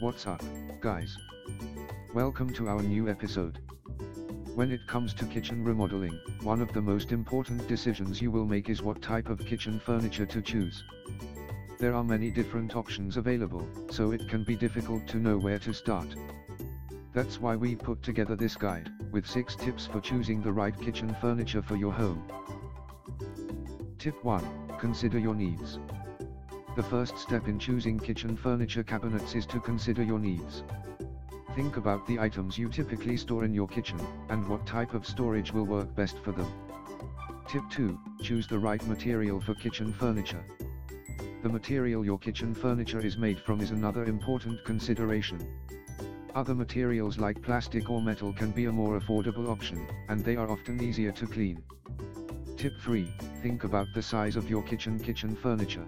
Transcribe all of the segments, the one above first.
What's up, guys? Welcome to our new episode. When it comes to kitchen remodeling, one of the most important decisions you will make is what type of kitchen furniture to choose. There are many different options available, so it can be difficult to know where to start. That's why we put together this guide, with 6 tips for choosing the right kitchen furniture for your home. Tip 1. Consider your needs. The first step in choosing kitchen furniture cabinets is to consider your needs. Think about the items you typically store in your kitchen, and what type of storage will work best for them. Tip 2. Choose the right material for kitchen furniture. The material your kitchen furniture is made from is another important consideration. Other materials like plastic or metal can be a more affordable option, and they are often easier to clean. Tip 3. Think about the size of your kitchen kitchen furniture.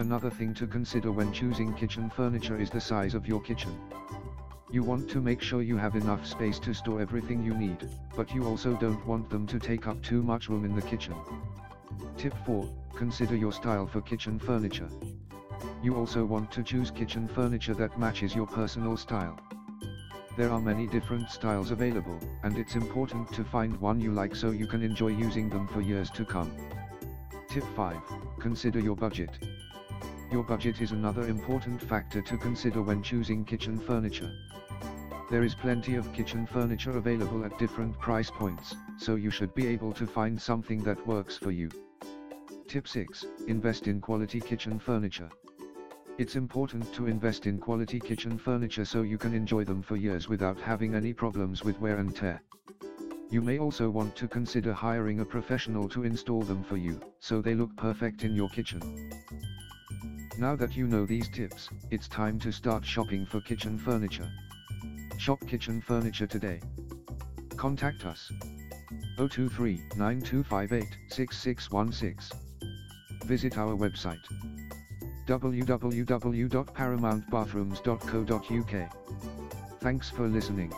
Another thing to consider when choosing kitchen furniture is the size of your kitchen. You want to make sure you have enough space to store everything you need, but you also don't want them to take up too much room in the kitchen. Tip 4. Consider your style for kitchen furniture. You also want to choose kitchen furniture that matches your personal style. There are many different styles available, and it's important to find one you like so you can enjoy using them for years to come. Tip 5. Consider your budget. Your budget is another important factor to consider when choosing kitchen furniture. There is plenty of kitchen furniture available at different price points, so you should be able to find something that works for you. Tip 6. Invest in quality kitchen furniture. It's important to invest in quality kitchen furniture so you can enjoy them for years without having any problems with wear and tear. You may also want to consider hiring a professional to install them for you, so they look perfect in your kitchen. Now that you know these tips, it's time to start shopping for kitchen furniture. Shop kitchen furniture today. Contact us. 023 9258 6616. Visit our website www.paramountbathrooms.co.uk. Thanks for listening.